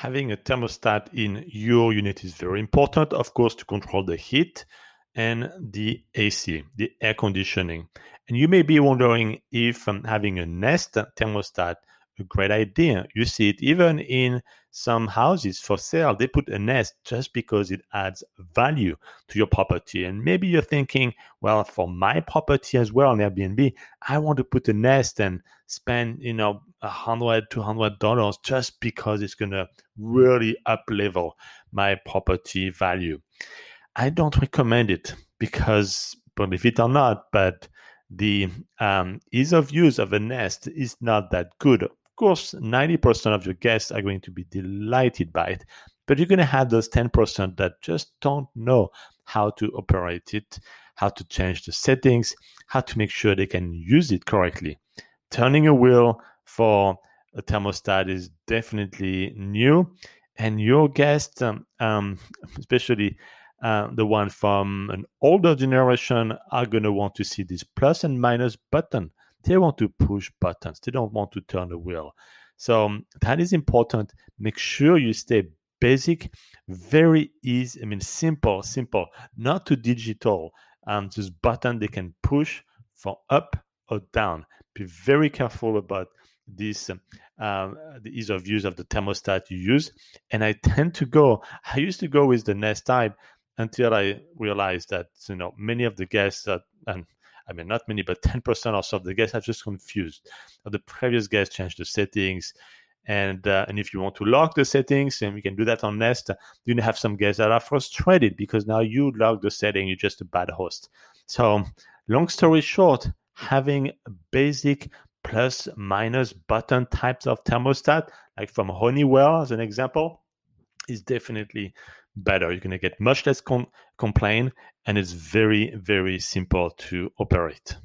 having a thermostat in your unit is very important, of course, to control the heat and the AC, the air conditioning. And you may be wondering if um, having a Nest thermostat a great idea. You see it even in some houses for sale. They put a Nest just because it adds value to your property. And maybe you're thinking, well, for my property as well on Airbnb, I want to put a Nest and spend, you know, a hundred, two hundred dollars just because it's gonna really up level my property value. I don't recommend it because believe it or not, but the um, ease of use of a Nest is not that good Of course, 90% of your guests are going to be delighted by it, but you're going to have those 10% that just don't know how to operate it, how to change the settings, how to make sure they can use it correctly. Turning a wheel for a thermostat is definitely new, and your guests, um, um, especially uh, the one from an older generation, are going to want to see this plus and minus button they want to push buttons. They don't want to turn the wheel. So um, that is important. Make sure you stay basic, very easy. I mean, simple, simple, not too digital. Um, just button they can push for up or down. Be very careful about this um, um, the ease of use of the thermostat you use. And I tend to go. I used to go with the Nest type until I realized that you know many of the guests that and I mean, not many, but 10% or so of the guests are just confused. The previous guests changed the settings. And, uh, and if you want to lock the settings, and we can do that on Nest, you have some guests that are frustrated because now you lock the setting, you're just a bad host. So, long story short, having a basic plus minus button types of thermostat, like from Honeywell as an example, is definitely better. You're going to get much less com- complaint, and it's very, very simple to operate.